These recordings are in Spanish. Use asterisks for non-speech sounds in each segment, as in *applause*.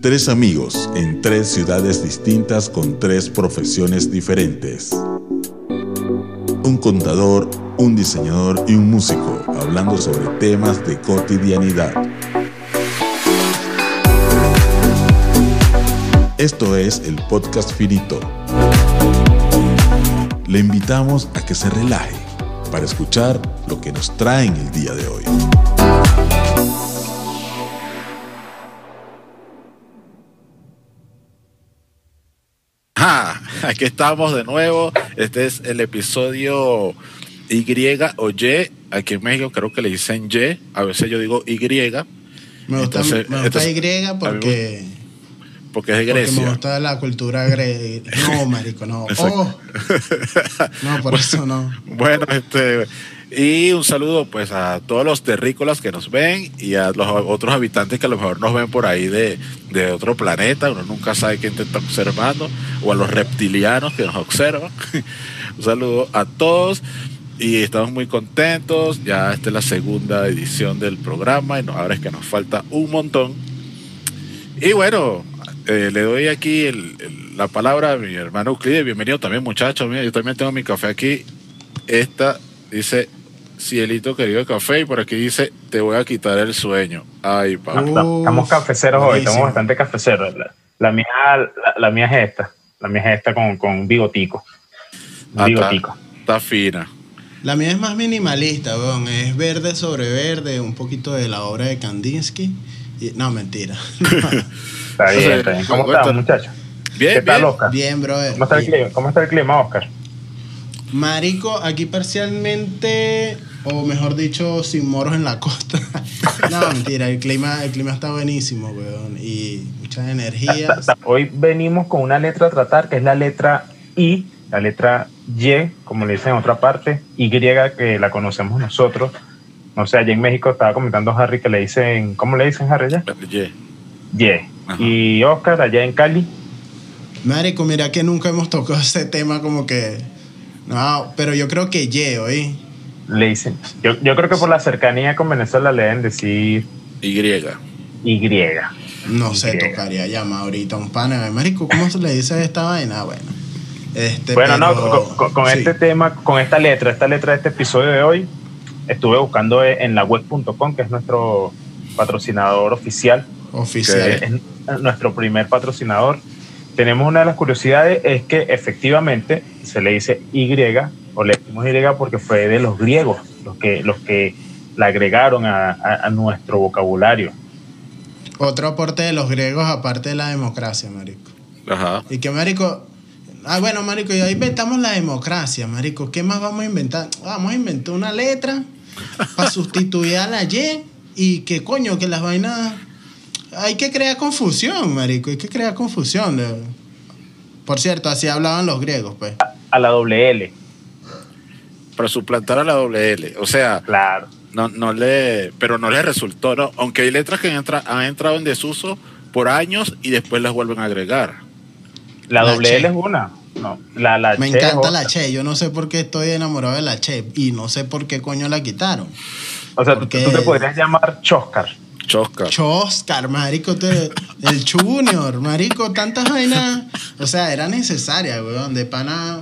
Tres amigos en tres ciudades distintas con tres profesiones diferentes. Un contador, un diseñador y un músico hablando sobre temas de cotidianidad. Esto es el podcast Finito. Le invitamos a que se relaje para escuchar lo que nos trae en el día de hoy. *laughs* aquí estamos de nuevo. Este es el episodio Y o Y. Aquí en México creo que le dicen Y. A veces yo digo Y. Me gusta, Entonces, me gusta entonces, Y porque, Porque es de porque Grecia. me gusta la cultura griega. No, marico, no. *laughs* Oh, no, por eso no. *laughs* Bueno, este. Y un saludo pues a todos los terrícolas que nos ven y a los otros habitantes que a lo mejor nos ven por ahí de, de otro planeta, uno nunca sabe quién te está observando, o a los reptilianos que nos observan. *laughs* un saludo a todos y estamos muy contentos, ya esta es la segunda edición del programa y no, ahora es que nos falta un montón. Y bueno, eh, le doy aquí la palabra a mi hermano Euclides, bienvenido también muchachos, yo también tengo mi café aquí, esta dice cielito querido de café y por aquí dice te voy a quitar el sueño. Ay, papá. Uh, Estamos cafeceros hoy, estamos bastante cafeceros. La, la mía, la, la mía es esta. La mía es esta con, con bigotico. Ah, bigotico. está, está fina. La mía es más minimalista, weón. Es verde sobre verde, un poquito de la obra de Kandinsky. Y, no, mentira. *laughs* Está bien, está bien. ¿Cómo están, muchachos? Bien, ¿Qué tal. Oscar? Bien, brother. ¿Cómo está, el clima? ¿Cómo está el clima, Oscar? Marico, aquí parcialmente, o mejor dicho, sin moros en la costa. *laughs* no, mentira, el clima, el clima está buenísimo, weón. Y muchas energías. Hoy venimos con una letra a tratar que es la letra I, la letra Y, como le dicen en otra parte, Y que la conocemos nosotros. No sé, allá en México estaba comentando Harry que le dicen, ¿cómo le dicen Harry? Ye. Y. Ajá. Y Oscar, allá en Cali, Marico, mira que nunca hemos tocado ese tema como que... No, pero yo creo que ye, oí. Le dicen. Yo, yo creo que por la cercanía con Venezuela le deben decir Y. Y. No sé, Y. tocaría llamar ahorita a un pana. Marico, ¿cómo se le dice esta vaina? Bueno. Este, Bueno, no, pero- con, con- con sí. este tema, con esta letra, esta letra de este episodio de hoy, estuve buscando en la web.com, que es nuestro patrocinador oficial, Oficial. es nuestro primer patrocinador. Tenemos una de las curiosidades, es que efectivamente se le dice Y, o le decimos Y porque fue de los griegos, los que, los que la agregaron a, a- a nuestro vocabulario. Otro aporte de los griegos aparte de la democracia, marico. Ajá. Y que, marico... Ah, bueno, marico, ya inventamos la democracia, marico. ¿Qué más vamos a inventar? Vamos a inventar una letra para *laughs* sustituir a la Y y que, coño, que las vainas... Hay que crear confusión, marico. Hay que crear confusión. Por cierto, así hablaban los griegos, pues. A la doble L, Para suplantar a la doble L. O sea, claro. no, no le. Pero no le resultó, ¿no? Aunque hay letras que entra- han entrado en desuso por años y después las vuelven a agregar. La, La doble che. L es una. No, la, la Me che encanta la Che. Yo no sé por qué estoy enamorado de la Che. Y no sé por qué coño la quitaron. O sea, tú, Porque- tú te podrías llamar Choscar. Chosca. Choscar, marico, el Junior, marico, tantas vainas. O sea, era necesaria, weón. De pana,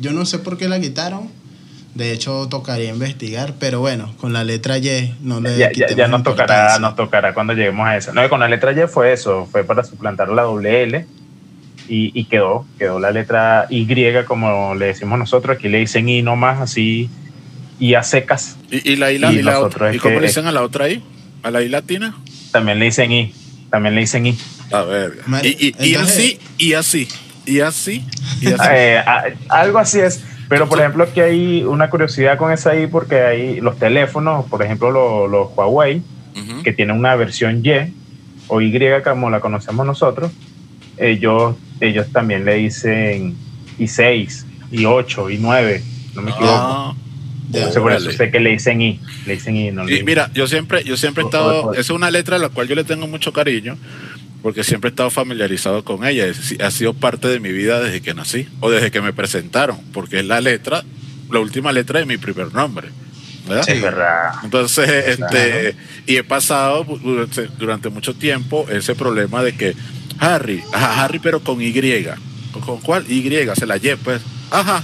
yo no sé por qué la quitaron. De hecho, tocaría investigar, pero bueno, con la letra Y no le Ya, ya, ya nos tocará, nos tocará cuando lleguemos a eso. No, con la letra Y fue eso, fue para suplantar la doble L y, y quedó, quedó la letra Y como le decimos nosotros, aquí le dicen I nomás, así, y a secas, ¿Y, y la I, la, Y y la nosotros otra? ¿Y cómo que- le dicen a la otra I? ¿A la I latina? también le dicen I, también le dicen I. A ver. Y, y, y así, y así, y así, y así. Eh, a- algo así es. Pero, por ejemplo, aquí hay una curiosidad con esa I, porque hay los teléfonos, por ejemplo, los, los Huawei, que tienen una versión Y o Y como la conocemos nosotros, ellos, ellos también le dicen I6, I8, I9, no me equivoco. Ah. Entonces, por eso sé que le dicen I, le dicen I. No le Y dicen- mira, yo siempre, yo siempre he estado, esa es una letra a la cual yo le tengo mucho cariño, porque siempre he estado familiarizado con ella, ha sido parte de mi vida desde que nací, o desde que me presentaron, porque es la letra, la última letra de mi primer nombre. ¿verdad? Es verdad. Entonces, este, y he pasado durante, durante mucho tiempo ese problema de que Harry, ajá, Harry pero con Y. ¿Con, con cuál? Y, se la Y, pues. Ajá.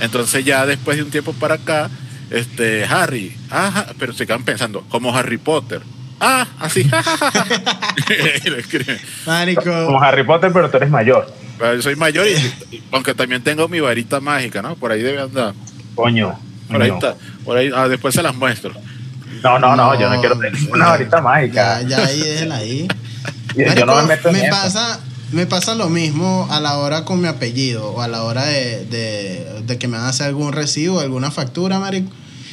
Entonces ya después de un tiempo para acá, este, Harry, ajá, pero se quedan pensando, como Harry Potter. Ah, así. *laughs* Marico. Como Harry Potter, pero tú eres mayor. Pero yo soy mayor y y- aunque también tengo mi varita mágica, ¿no? Por ahí debe andar. Coño. Por ahí no. está. Por ahí, ah, después se las muestro. No, no, no, yo no quiero tener una varita mágica. Ya, ya ahí, déjela ahí. *laughs* Yo- yo no me meto en me eso. pasa, me pasa lo mismo a la hora con mi apellido o a la hora de, de- de que me van a hacer algún recibo, alguna factura, marico.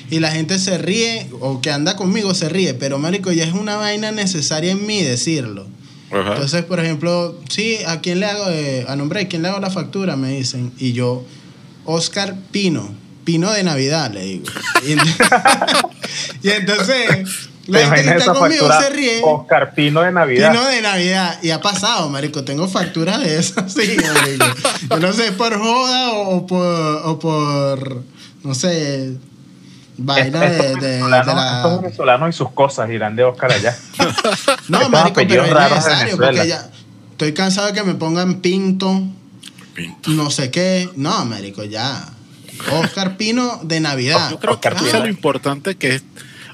Y la gente se ríe o que anda conmigo se ríe, pero marico, ya es una vaina necesaria en mí decirlo. Ajá. Entonces, por ejemplo, sí, ¿a quién le hago, eh, a nombre de quién le hago la factura? Me dicen. Y yo, Oscar Pino, Pino de Navidad, le digo. Y, *laughs* y entonces, la ¿Te gente que está conmigo se ríe. Oscar Pino de Navidad. Pino de Navidad. Y ha pasado, marico. Tengo facturas de esas, *laughs* sí, marico. Yo no sé, por joda o, o por, o por, no sé, vaina de, de- de venezolanos- la... estos venezolanos y sus cosas irán de Oscar allá. *laughs* No, estos marico, pero es necesario porque ya... Estoy cansado de que me pongan Pinto, Pinto. no sé qué. No, marico, ya. Oscar Pino de Navidad. Yo creo que Oscar eso es lo importante que es,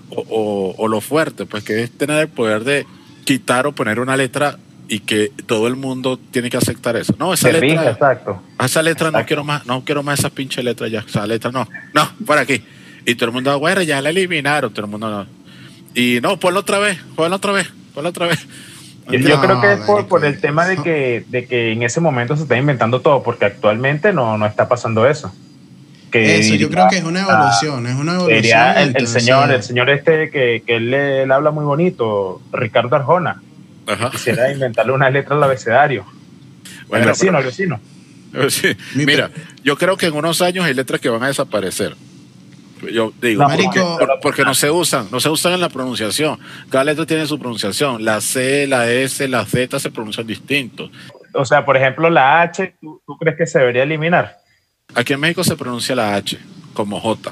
o, o- o lo fuerte, pues que es tener el poder de quitar o poner una letra y que todo el mundo tiene que aceptar eso. No, esa letra, exacto. esa letra no Exacto. quiero más, no quiero más esas pinche letras ya, esa letra no, no, por aquí. Y todo el mundo, bueno, ya la eliminaron, todo el mundo no. Y no, ponlo otra vez, ponlo otra vez, ponlo otra vez. Yo, yo No, creo que es por, por el tema de que, de que en ese momento se está inventando todo, porque actualmente no, no está pasando eso. Que Eso, yo creo que es una evolución, es una evolución. Sería el, el señor, el señor este que, que él, le- él habla muy bonito, Ricardo Arjona. Ajá. Quisiera inventarle una letra al abecedario. Bueno, el vecino, pero- el vecino. *laughs* Sí, Mi- Mira, yo creo que en unos años hay letras que van a desaparecer. Yo digo, porque, porque no se usan, no se usan en la pronunciación. Cada letra tiene su pronunciación. La C, la S, la Z se pronuncian distintos. O sea, por ejemplo, la H, ¿tú, tú crees que se debería eliminar? Aquí en México se pronuncia la H como J.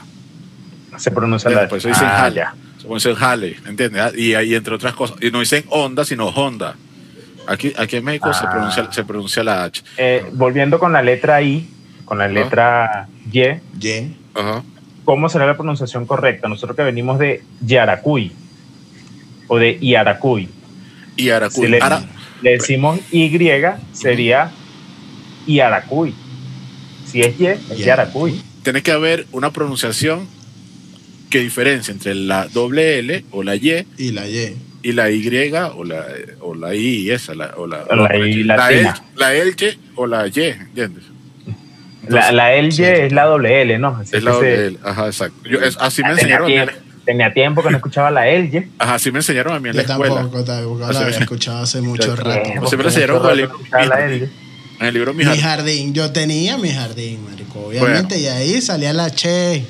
Se pronuncia la Por eso dicen Ah, jale. Se pronuncia jale, ¿entiendes? Ah, Y ahí entre otras cosas. Y no dicen onda, sino Honda. Aquí, aquí en México se, Ah. pronuncia, se pronuncia la H. Eh, volviendo con la letra I, con la letra Y, Ye. Ajá. ¿Cómo será la pronunciación correcta? Nosotros que venimos de Yaracuy o de Iaracuy. Y Aracuy. Si le, Ara- le decimos Y, sería Iaracuy. Si es Y, es Ya. Yaracuy. tiene que haber una pronunciación que diferencia entre la doble L o la Y Y la Y. y la Y o la, o la I esa, la, o la, O la I la, latina. L, la L o la Y, ¿entiendes? La, la L sí. es la doble L, ¿no? Así Es la doble se- L, ajá, exacto. Yo- es- así me tenía, enseñaron a mí, en tiempo, tenía tiempo que no escuchaba la L. la- ajá, así me enseñaron a mí en la Yo escuela. tampoco, tampoco Así la me- había escuchado hace mucho rato. Siempre se dieron con el- la L. En el libro Mi Mi Jardín jardín, yo tenía mi jardín, marico, obviamente, y ahí salía la che.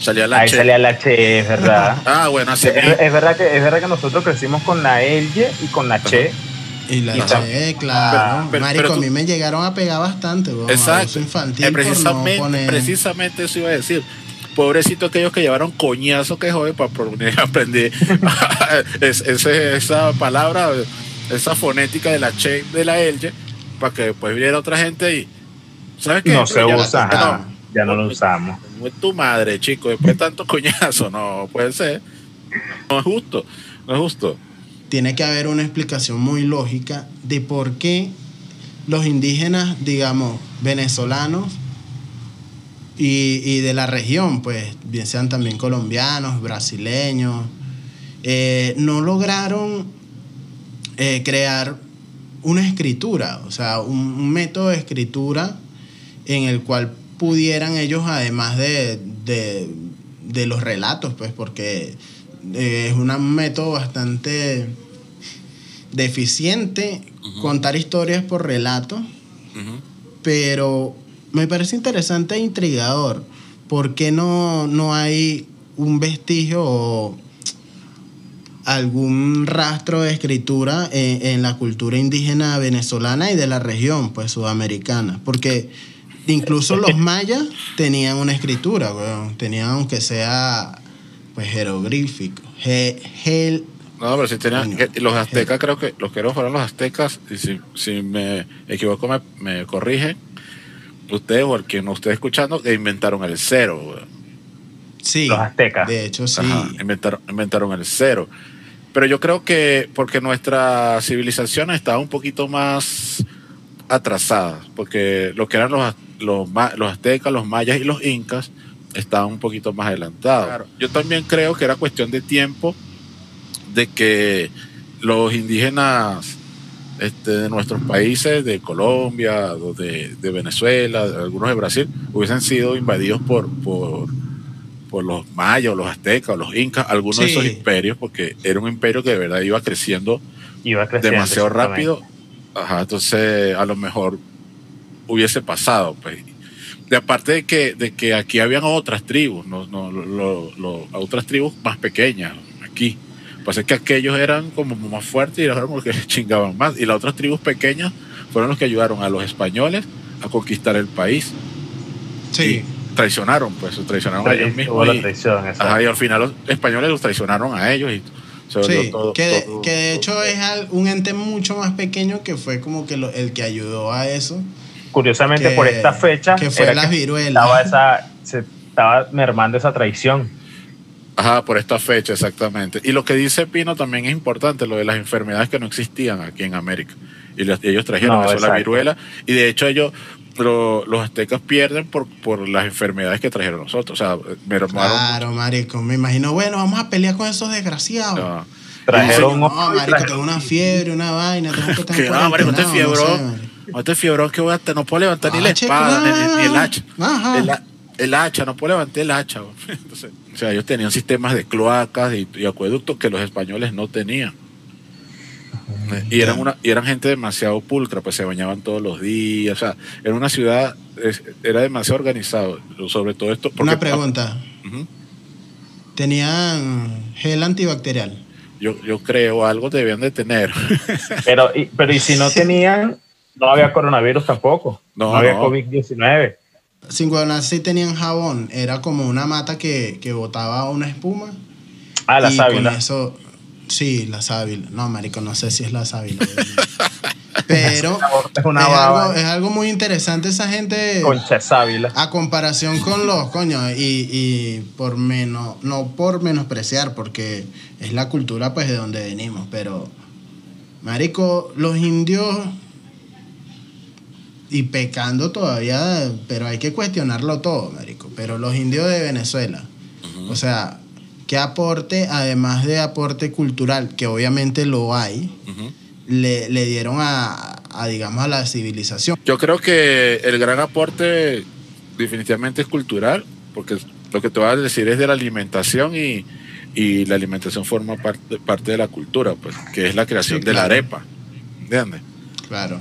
salía la Ahí Che. salía la Che, es verdad. Ah, bueno, así es, es verdad que, es verdad que nosotros crecimos con la L y con la Che. Y la Y che, claro. Pero- pero- marico, pero a mí me llegaron a pegar bastante. Exacto. Abuso infantil Eh, por no precisamente, poner- precisamente eso iba a decir. Pobrecito aquellos que llevaron coñazo que joder para *laughs* aprender *laughs* es- ese- esa palabra, esa fonética de la che de la L, para que después viniera otra gente y. ¿Sabes qué? No se Ya- usa, no, ajá. ya no lo usamos. No es tu madre, chico, después de tanto coñazo, no puede ser. No es justo, no es justo. Tiene que haber una explicación muy lógica de por qué los indígenas, digamos, venezolanos y, y de la región, pues, bien sean también colombianos, brasileños, eh, no lograron eh, crear una escritura, o sea, un, un método de escritura en el cual pudieran ellos, además de, de, de los relatos, pues, porque eh, es un método bastante deficiente contar historias por relato, pero me parece interesante e intrigador. ¿Por qué no, no hay un vestigio o algún rastro de escritura en, en la cultura indígena venezolana y de la región, pues sudamericana? Porque incluso los *laughs* mayas tenían una escritura, weón. Tenían aunque sea pues jeroglífico. Ge- gel- No, pero si tenían. Coño. Los aztecas, creo que los que eran fueron los aztecas. Y si, si me equivoco, me, me corrigen. Ustedes o el que no esté escuchando, que inventaron el cero. sí. Los aztecas. De hecho, sí. Ajá, inventaron, inventaron el cero. Pero yo creo que porque nuestra civilización estaba un poquito más atrasada, porque lo que eran los, los, los aztecas, los mayas y los incas estaban un poquito más adelantados. Yo también creo que era cuestión de tiempo de que los indígenas este, de nuestros países, de Colombia, de, de Venezuela, algunos de Brasil, hubiesen sido invadidos por, por, por los mayas, los aztecas, los incas, algunos de esos imperios, porque era un imperio que de verdad iba creciendo Iba creciendo. demasiado rápido. Ajá, entonces a lo mejor hubiese pasado, pues. De aparte de que, de que aquí habían otras tribus, no, no, lo- lo- otras tribus más pequeñas aquí. Pasa es que aquellos eran como más fuertes y eran como que *laughs* chingaban más. Y las otras tribus pequeñas fueron los que ayudaron a los españoles a conquistar el país. Sí. Y traicionaron, pues, traicionaron a ellos mismos. la Y, traición, ajá, y al final los españoles los traicionaron a ellos y Sí, todo- que, de, todo- que de hecho es un ente mucho más pequeño que fue como que lo- el que ayudó a eso. Curiosamente, que- por esta fecha, que fue era las que. Estaba esa, se estaba mermando esa traición. Ajá, por esta fecha, exactamente. Y lo que dice Pino también es importante, lo de las enfermedades que no existían aquí en América. Y ellos trajeron No, eso, la viruela. Y de hecho ellos, lo- los aztecas pierden por, por las enfermedades que trajeron nosotros. O sea, mermaron. Claro, marico. Me imagino, bueno, vamos a pelear con esos desgraciados. Ah, Trajeron no, un- marico, tengo una fiebre, una vaina, tengo que estar *laughs* que no, marico, no sé, marico. No, este fiebrón que voy a no puedo levantar ni la Ah, espada, ni, el ah, hacha. El, ha- el hacha, no puedo levantar el hacha. *laughs* Entonces, o sea, ellos tenían sistemas de cloacas y, y acueductos que los españoles no tenían. Y eran, una, y eran gente demasiado pulcra, pues se bañaban todos los días. O sea, era una ciudad, es- era demasiado organizado. Sobre todo esto. porque- Una pregunta. Ujú. ¿Tenían gel antibacterial? yo, yo creo algo debían de tener. *laughs* Pero, y, pero y si no tenían, no había coronavirus tampoco. No, No, había no. COVID-19. Sin gobernar sí tenían jabón. Era como una mata que, que botaba una espuma. Ah, la y con sábila. eso, sí, la sábila. No, marico, no sé si es la sábila. *laughs* Pero Es una es, baba. algo, es algo muy interesante esa gente Concha sábila. a comparación con los coños y, y por menos, no por menospreciar, porque es la cultura pues de donde venimos, pero marico, los indios y pecando todavía, pero hay que cuestionarlo todo, marico, pero los indios de Venezuela, o sea, ¿qué aporte, además de aporte cultural, que obviamente lo hay, le, le dieron a, a, digamos, a la civilización? Yo creo que el gran aporte definitivamente es cultural, porque lo que te voy a decir es de la alimentación y, y la alimentación forma parte, parte de la cultura, pues, que es la creación Sí, de la arepa. ¿Entiendes? Claro.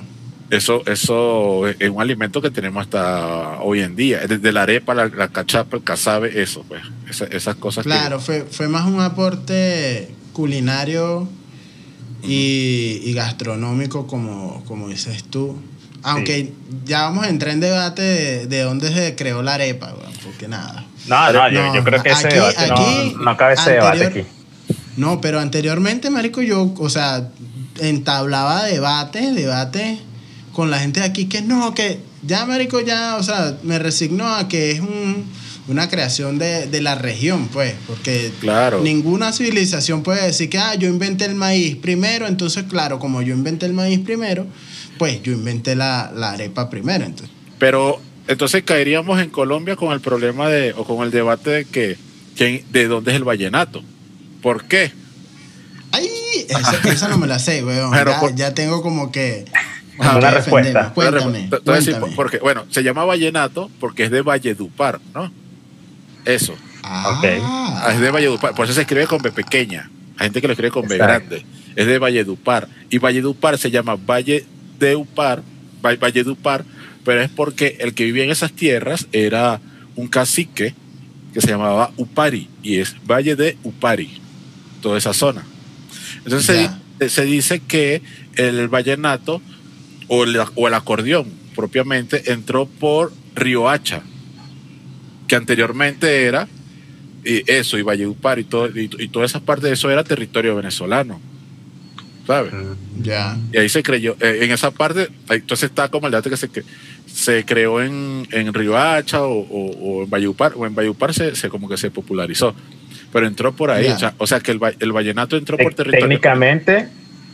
Eso, eso es un alimento que tenemos hasta hoy en día. Desde la arepa, la, la cachapa, el casabe, eso, pues. Esa- esas cosas que- Claro, fue, fue más un aporte culinario y, y gastronómico, como, como dices tú. Aunque ya vamos a entrar en debate de, de dónde se creó la arepa, weón, porque nada. No, no, yo, No, yo creo que ese aquí- debate aquí, no, no cabe ese debate aquí. No, pero anteriormente, marico, yo, o sea, entablaba debate, debate con la gente de aquí que no, que ya, marico, ya, o sea, me resigno a que es un, una creación de, de la región, pues, porque Claro. ninguna civilización puede decir que, ah, yo inventé el maíz primero, entonces, claro, como yo inventé el maíz primero, pues yo inventé la, la arepa primero, entonces. Pero entonces caeríamos en Colombia con el problema de, o con el debate de que, que de dónde es el vallenato. ¿Por qué? ¡Ay! Esa, esa no me la sé, weón. Ya, por- ya tengo como que... Una que respuesta. Cuéntame, cuéntame. porque, bueno, se llama vallenato porque es de Valledupar, ¿no? Eso. Ah, Ah, Es de Valledupar. Por eso se escribe con B pequeña. Hay gente que lo escribe con B grande. Es de Valledupar. Y Valledupar se llama Valle de Upar, Va- Valledupar, pero es porque el que vivía en esas tierras era un cacique que se llamaba Upari. Y es Valle de Upari. Toda esa zona. Entonces se dice que el vallenato o el, o el acordeón propiamente entró por Riohacha, que anteriormente era y eso, y Valledupar y, todo, y, y toda esa parte de eso era territorio venezolano. ¿Sabes? Mm. Ya. Y ahí se creyó, eh, en esa parte, entonces está como el dato que se, que se creó en, en Riohacha o, o, o en Valledupar, o en Valledupar se, se como que se popularizó, pero entró por ahí, o sea, o sea que el, el vallenato entró por territorio. Técnicamente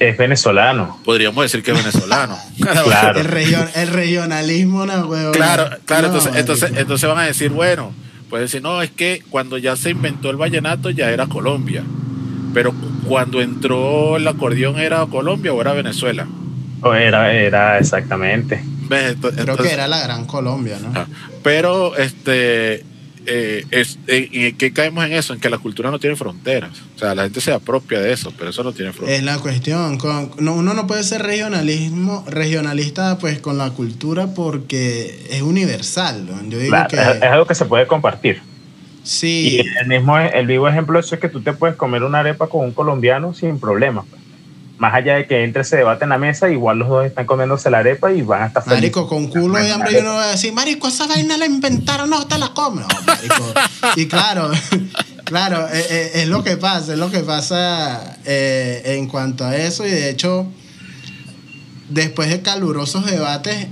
es venezolano. Podríamos decir que es venezolano. *laughs* Claro. El, region, el regionalismo, no, huevón. Claro, claro, No, entonces, entonces, marico. entonces van a decir, bueno, pueden decir, no, es que cuando ya se inventó el vallenato ya era Colombia, pero cuando entró el acordeón era Colombia o era Venezuela. O era, era exactamente. ¿Ves? Ento- Creo entonces- que era la Gran Colombia, ¿no? Ajá. Pero, este, eh, es, eh, ¿en qué caemos en eso? En que la cultura no tiene fronteras. O sea, la gente se apropia de eso, pero eso no tiene fronteras. Es la cuestión. con- no, uno no puede ser regionalismo, regionalista pues con la cultura porque es universal. ¿no? Yo digo Claro, que es, es algo que se puede compartir. Y sí, el mismo el vivo ejemplo de eso es que tú te puedes comer una arepa con un colombiano sin problema. pues. Más allá de que entre ese debate en la mesa, igual los dos están comiéndose la arepa y van a estar felices. marico, con culo de hambre yo no voy a decir, marico, esa vaina la inventaron, no, te la comes. Y claro, *laughs* claro, eh, eh, es, lo que pasa, es lo que pasa eh, en cuanto a eso y de hecho, después de calurosos debates,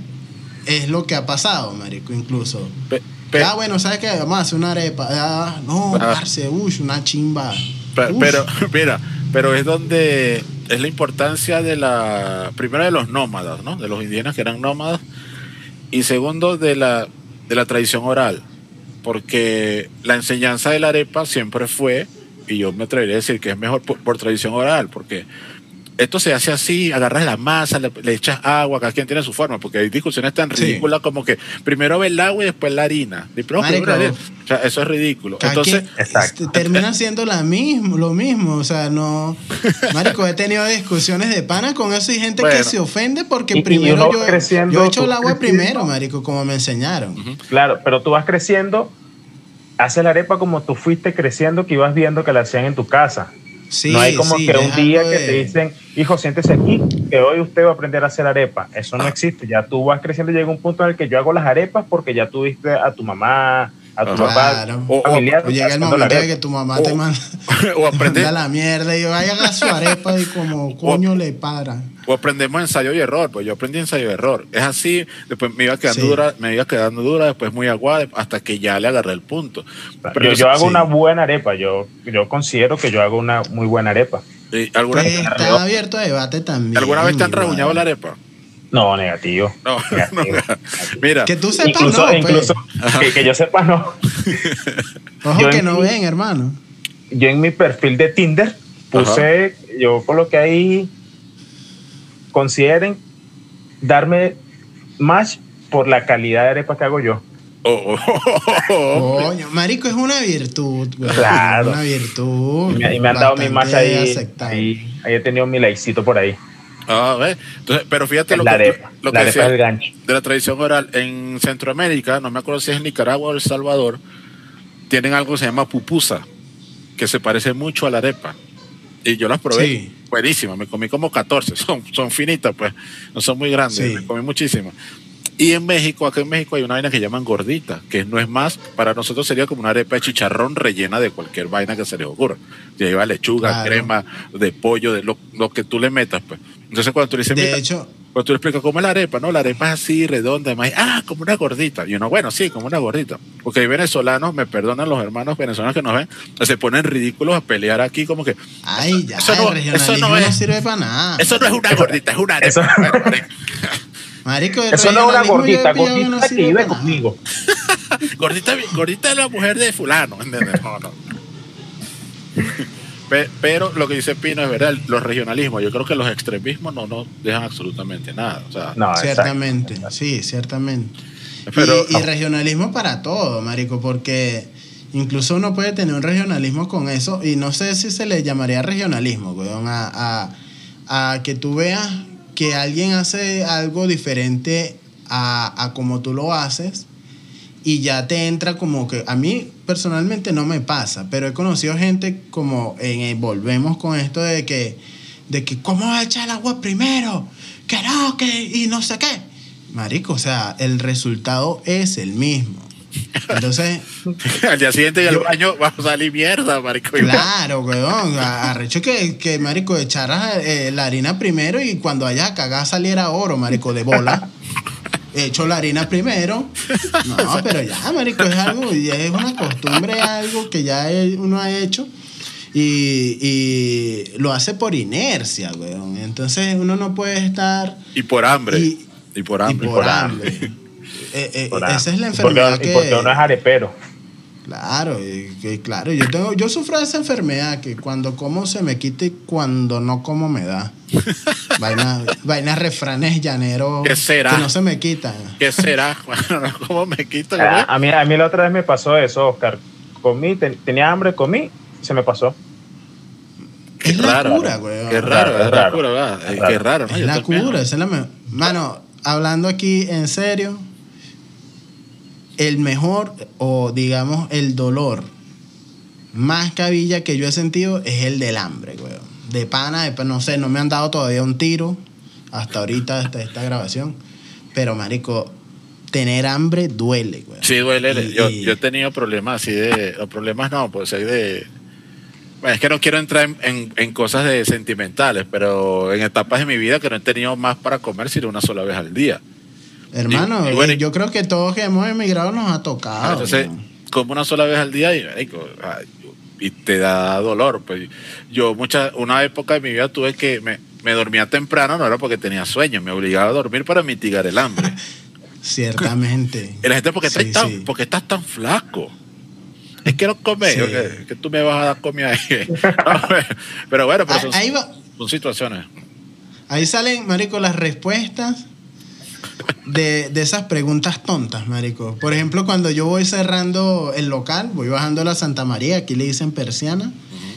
es lo que ha pasado, marico, incluso. Pe- pe- ah, bueno, ¿sabes qué? Vamos a hacer una arepa. Ah, no, Ah. parce, uy, una chimba. pe- pero, *laughs* mira, pero es donde es la importancia de la, primero de los nómadas, ¿no? De los indígenas que eran nómadas, y segundo de la, de la tradición oral, porque la enseñanza de la arepa siempre fue, y yo me atrevería a decir que es mejor por, por tradición oral, porque esto se hace así, agarras la masa, le, le echas agua, cada quien tiene su forma, porque hay discusiones tan Sí. ridículas como que primero ve el agua y después la harina. Marico. O sea, eso es ridículo. Entonces, este, termina siendo la mismo, lo mismo. O sea, no. *laughs* Marico, he tenido discusiones de pana con eso y gente Bueno. que se ofende porque Y- primero yo, creciendo, yo he hecho el agua creciendo. primero, Marico, como me enseñaron. Claro, pero tú vas creciendo, haces la arepa como tú fuiste creciendo, que ibas viendo que la hacían en tu casa. Sí, no hay como sí, que un día algo que de- te dicen, hijo, siéntese aquí, que hoy usted va a aprender a hacer arepa. Eso no existe. Ya tú vas creciendo y llega un punto en el que yo hago las arepas porque ya tuviste a tu mamá, a tu Ajá. papá, Claro. O- o- familiar. O llega el momento de que tu mamá O- te manda, *laughs* o aprende- manda la mierda y yo vaya a su arepa y como *laughs* coño le para. O aprendemos ensayo y error, pues yo aprendí ensayo y error. Es así, después me iba quedando Sí. dura, me iba quedando dura, después muy aguada, hasta que ya le agarré el punto. Pero yo, yo hago sí. una buena arepa. Yo, yo considero que yo hago una muy buena arepa. ¿Y ¿Alguna, Pues, está abierto a debate también. ¿alguna vez te han rajuñado la arepa? *laughs* No, negativo. No, Negativo. Mira, Que tú sepas, incluso, no, pues. incluso que, que yo sepa, no. *laughs* Ojo yo que en no mi- ven, hermano. Yo en mi perfil de Tinder puse, yo coloqué ahí, consideren darme match por la calidad de arepa que hago yo. oh, oh, oh, oh. Coño, marico, es una virtud. güey. Claro. Una virtud. Y me, y me han dado mi match ahí, aceptable. ahí. Ahí he tenido mi likecito por ahí. Ah, ¿ves? Entonces, pero fíjate lo la que, arepa. lo la que arepa decía es el gancho. de la tradición oral. En Centroamérica, no me acuerdo si es en Nicaragua o El Salvador, tienen algo que se llama pupusa, que se parece mucho a la arepa. Y yo las probé. Sí. Buenísimas, me comí como 14. *laughs* Son, son finitas, pues. No son muy grandes, Sí. me comí muchísimas. Y en México, acá en México hay una vaina que llaman gordita, que no es más, para nosotros sería como una arepa de chicharrón rellena de cualquier vaina que se les ocurra. Lleva lechuga, Claro. crema, de pollo, de lo, lo que tú le metas, pues. Entonces cuando tú le dices, De mira, hecho, cuando tú le explicas cómo es la arepa, ¿no? La arepa es así, redonda, más, ah, como una gordita. Y uno, bueno, sí, como una gordita. Porque hay venezolanos, me perdonan los hermanos venezolanos que nos ven, se ponen ridículos a pelear aquí como que, ay, ya, eso no- eso no, no es- sirve para nada. eso no es una gordita, es una arepa. Eso- *laughs* marico. Eso no es una gordita, no gordita que vive conmigo. *laughs* gordita, gordita es la mujer de fulano, ¿entiendes? No, no. *laughs* Pe- Pero lo que dice Pino es verdad, los regionalismos, yo creo que los extremismos no nos dejan absolutamente nada. O sea, No, exacto. Ciertamente, sí, ciertamente. Pero- y, y regionalismo para todo, marico, porque incluso uno puede tener un regionalismo con eso y no sé si se le llamaría regionalismo, weón, a, a, a que tú veas que alguien hace algo diferente a, a como tú lo haces y ya te entra como que a mí personalmente no me pasa, pero he conocido gente como en eh, volvemos con esto de que de que cómo va a echar el agua primero, que no, que y no sé qué. Marico, o sea, el resultado es el mismo. Entonces, *laughs* Al día siguiente del baño va a salir mierda, marico. claro, weón. Arrecho que, que, marico, echaras eh, la harina primero y cuando vayas a cagar saliera oro, marico, de bola. Hecho la harina primero. No, *laughs* pero ya, marico, es algo, ya es una costumbre, algo que ya uno ha hecho. Y, y lo hace por inercia, weón. Entonces uno no puede estar Y por hambre. Y- Y, por hambre. y por por hambre. hambre. Eh, eh, Por esa es la ahí. Y porque- enfermedad y que... porque uno es arepero. Claro, y claro, yo tengo, yo sufro de esa enfermedad que cuando como se me quita y cuando no como me da. *laughs* Vaina, vainas refranes llaneros ¿Qué será? que no se me quitan. ¿Qué será? *laughs* Bueno, no, ¿cómo me quito? A, a mí, a mí la otra vez me pasó eso, Oscar. Comí, ten- tenía hambre, comí, y se me pasó. Es la raro, cura, güey. Qué raro, Es es raro. la cura. Es. Qué raro, ¿no? Es la cura, esa es la mejor. Mano, hablando aquí en serio, el mejor o digamos el dolor más cabilla que yo he sentido es el del hambre, güey. De pana, de no sé, no me han dado todavía un tiro hasta ahorita, hasta esta grabación. Pero, marico, tener hambre duele, güey. Sí, duele. Y- yo, y- yo he tenido problemas así de. Los problemas no, pues hay de. Bueno, es que no quiero entrar en, en- en cosas de sentimentales, pero en etapas de mi vida que no he tenido más para comer sino una sola vez al día. Hermano, y- y bueno, yo creo que todos que hemos emigrado nos ha tocado. Entonces, como una sola vez al día y, te da dolor. Pues yo mucha, una época de mi vida tuve que me, me dormía temprano, no era porque tenía sueño, me obligaba a dormir para mitigar el hambre. *laughs* Ciertamente. Y la gente, ¿por qué, Sí, estás, tan, sí. por qué estás tan flaco? Es que no comes, Sí. que, que tú me vas a dar comida ahí. *laughs* Pero bueno, pero son, ahí va. son situaciones. Ahí salen, marico, las respuestas de, de esas preguntas tontas, marico. Por ejemplo, cuando yo voy cerrando el local, voy bajando la Santa María, aquí le dicen persiana,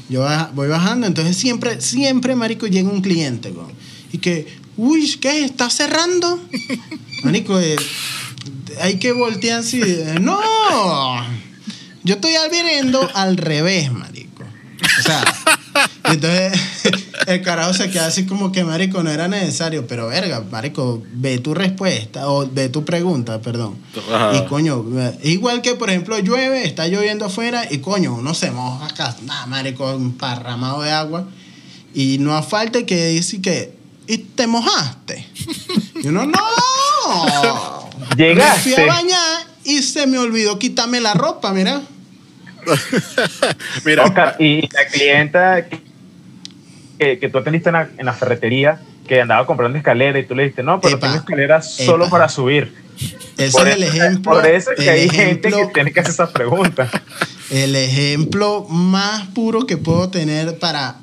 yo voy bajando, entonces siempre, siempre, marico, llega un cliente, güey. Y que, uy, ¿qué? ¿Estás cerrando? *laughs* Marico, eh, hay que voltear así, de, no, yo estoy viendo al revés, marico. O sea, *laughs* entonces *laughs* el carajo se queda así como que, marico, no era necesario, pero verga, marico, ve tu respuesta, o ve tu pregunta, perdón. Ajá. Y coño, igual que por ejemplo llueve, está lloviendo afuera y coño, uno se moja acá, nada, marico, un parramado de agua. Y no hace falta que dice que, ¿y te mojaste? Y uno, no. *laughs* Me fui Llegaste. a bañar y se me olvidó quitarme la ropa, mira. *laughs* Mira, Oscar, y la clienta que, que, tú atendiste en la, en la ferretería, que andaba comprando escalera y tú le dijiste, no, pero Epa, tengo escalera solo epa. para subir. Ese por, es el eso, ejemplo. por eso es que hay gente que tiene que hacer esas preguntas. El ejemplo más puro que puedo tener para,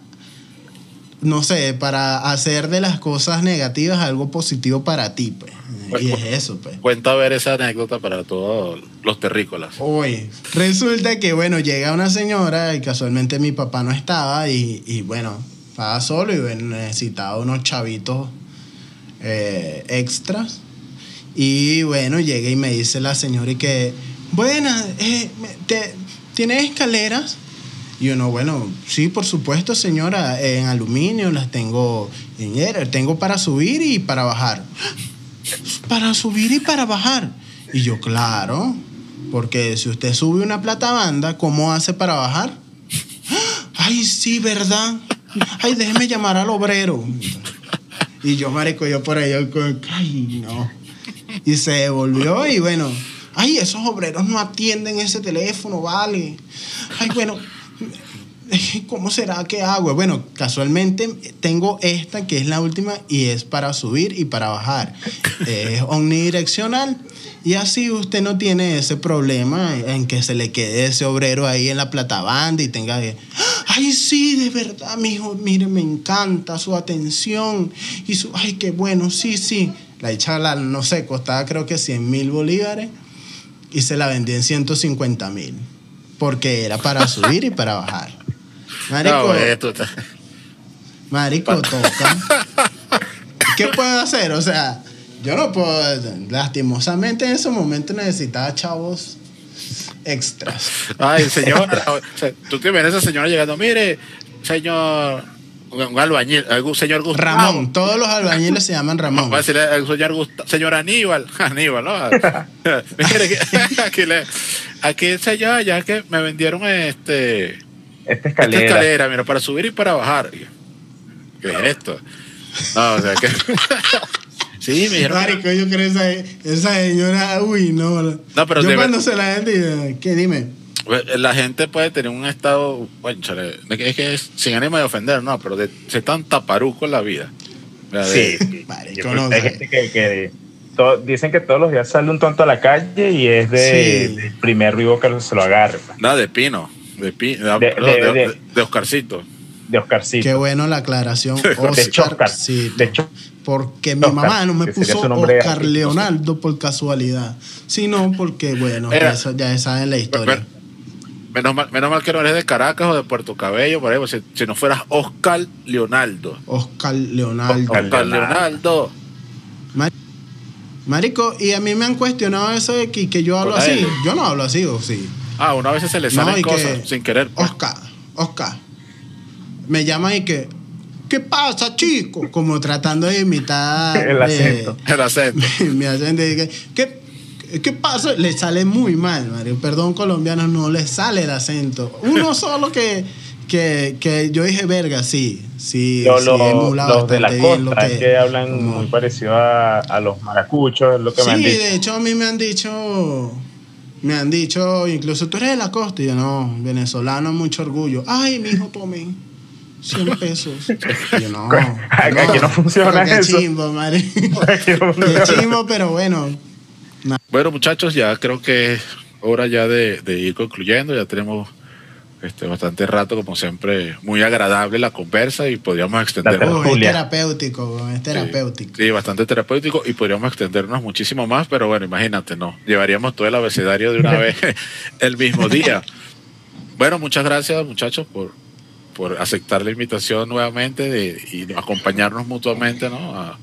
no sé, para hacer de las cosas negativas algo positivo para ti, pues. Y es eso, pues. cuenta ver esa anécdota para todos los terrícolas. Oye, resulta que, bueno, llega una señora y casualmente mi papá no estaba y, y, bueno, estaba solo y bueno, necesitaba unos chavitos eh, extras. Y bueno, llega y me dice la señora y que, buenas, eh, ¿tienes escaleras? Y uno, bueno, sí, por supuesto, señora, en aluminio las tengo, en hierro, tengo para subir y para bajar. Para subir y para bajar. Y yo, claro, porque si usted sube una plata banda, ¿cómo hace para bajar? Ay, sí, ¿verdad? Ay, déjeme llamar al obrero. Y yo, marico, yo por ahí, ay, no. Y se devolvió y bueno, ay, esos obreros no atienden ese teléfono, vale. Ay, bueno, *laughs* ¿cómo será que hago? Bueno, casualmente tengo esta que es la última y es para subir y para bajar. *laughs* Es omnidireccional. Y así usted no tiene ese problema en que se le quede ese obrero ahí en la platabanda y tenga que, ay, sí, de verdad, mijo, mire, me encanta su atención y su, ay, qué bueno, sí, sí. La chavala, no sé, costaba creo que 100 mil bolívares y se la vendí en 150 mil. Porque era para subir y para bajar. Marico, No, esto está- marico, toca. *laughs* ¿Qué puedo hacer? O sea, yo no puedo. Lastimosamente en ese momento necesitaba chavos extras. Ay, señor, *laughs* o sea, tú te ves a esa señora llegando, mire, señor, un albañil, algún señor Gustavo. Ramón, todos los albañiles se llaman Ramón. Va a decirle al señor, Gustavo, señor Aníbal, *laughs* Aníbal, ¿no? Mire, que- aquí, le, aquí el señor, ya que me vendieron este, Esta esta escalera. escalera, mira, para subir y para bajar. ¿Qué es esto? No, o sea que. *laughs* sí, me dijeron. Marico, yo creo esa, esa señora, uy, no. No, pero yo de cuando se la gente, dice, ¿qué dime? La gente puede tener un estado, bueno, chale, es que es sin ánimo de ofender, no, pero de ser tan taparuco en la vida. De- Sí, *laughs* Marico, no hay gente que, que to- dicen que todos los días sale un tonto a la calle y es de, Sí. del primer vivo que se lo agarre. pues, Nada, de Pino. De, Pi- de, De- perdón, de- de- de- de- de Oscarcito. De Oscarcito. Qué bueno la aclaración. *laughs* de hecho, Oscar, Oscar. sí, De hecho, porque mi Oscar, mamá no me puso Oscar artístico. Leonardo por casualidad, sino porque, bueno, Era- eso ya saben la historia. Pero- Menos mal, menos mal que no eres de Caracas o de Puerto Cabello, por ahí, pues, si, si no fueras Oscar Leonardo. Oscar Leonardo. Oscar. Oscar Leonardo. Leonardo. Mar- Marico, y a mí me han cuestionado eso de que, que yo hablo así. él. Yo no hablo así, o sí. Ah, una vez se le salen cosas que- sin querer. pues. Oscar, Oscar. Me llaman y que, ¿qué pasa, chico? Como tratando de imitar *laughs* El eh, acento. El acento. *laughs* mi acento. y que, ¿qué, ¿Qué pasa? Le sale muy mal, Mario. Perdón, colombianos, no le sale el acento. Uno *laughs* solo que, que, que yo dije, verga, sí. Sí, lo- sí, lo- emula los de la costa lo es que hablan como- muy parecido a, a los maracuchos, es lo que me han Sí, dicho. de hecho a mí me han dicho, me han dicho, incluso tú eres de la costa y yo no, venezolano, mucho orgullo. Ay, mi hijo, tome 100 pesos. Y yo no. *laughs* *laughs* Aquí no funciona qué eso. chimbo, madre. Qué chimbo, pero bueno. Bueno, muchachos, ya creo que es hora ya de, de ir concluyendo. Ya tenemos este, bastante rato, como siempre, muy agradable la conversa y podríamos extendernos. Es terapéutico, es terapéutico. Sí, bastante terapéutico y podríamos extendernos muchísimo más, pero bueno, imagínate, no. Llevaríamos todo el abecedario de una *laughs* vez *laughs* el mismo día. Bueno, muchas gracias, muchachos, por, por aceptar la invitación nuevamente de, y acompañarnos mutuamente, ¿no? A-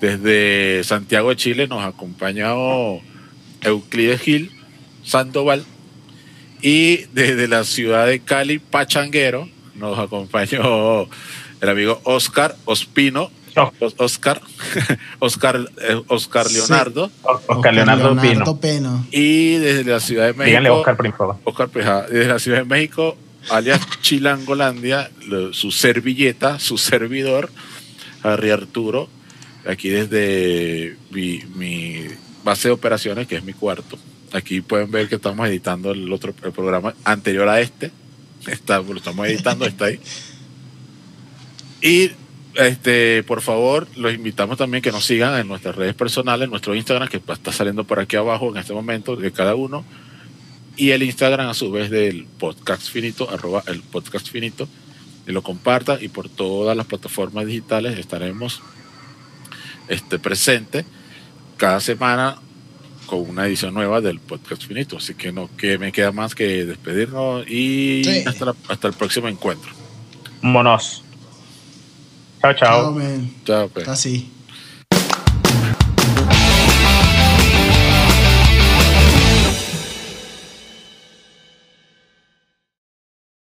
desde Santiago de Chile nos ha acompañado Euclides Gil Sandoval y desde la ciudad de Cali, Pachanguero, nos acompañó el amigo Oscar Ospino. Os- Oscar, *laughs* Oscar, eh, Oscar Sí. Leonardo, Oscar Leonardo, Pino. Peno. y desde la Ciudad de México, Díganle Oscar por. Oscar Peja, desde la Ciudad de México, alias Chilangolandia, su servilleta, su servidor, Harry Arturo, aquí desde mi, mi base de operaciones, que es mi cuarto. Aquí pueden ver que estamos editando el otro el programa anterior a este. Está, lo estamos editando, está ahí. Y este, por favor, los invitamos también que nos sigan en nuestras redes personales, nuestro Instagram, que está saliendo por aquí abajo en este momento de cada uno, y el Instagram a su vez del podcast finito, arroba el podcast finito, y lo comparta y por todas las plataformas digitales estaremos este, presentes cada semana con una edición nueva del podcast finito. Así que no que me queda más que despedirnos y Sí. hasta, la- hasta el próximo encuentro. Monos. Chao, chao. Chao, man. Chao, pues. Está así.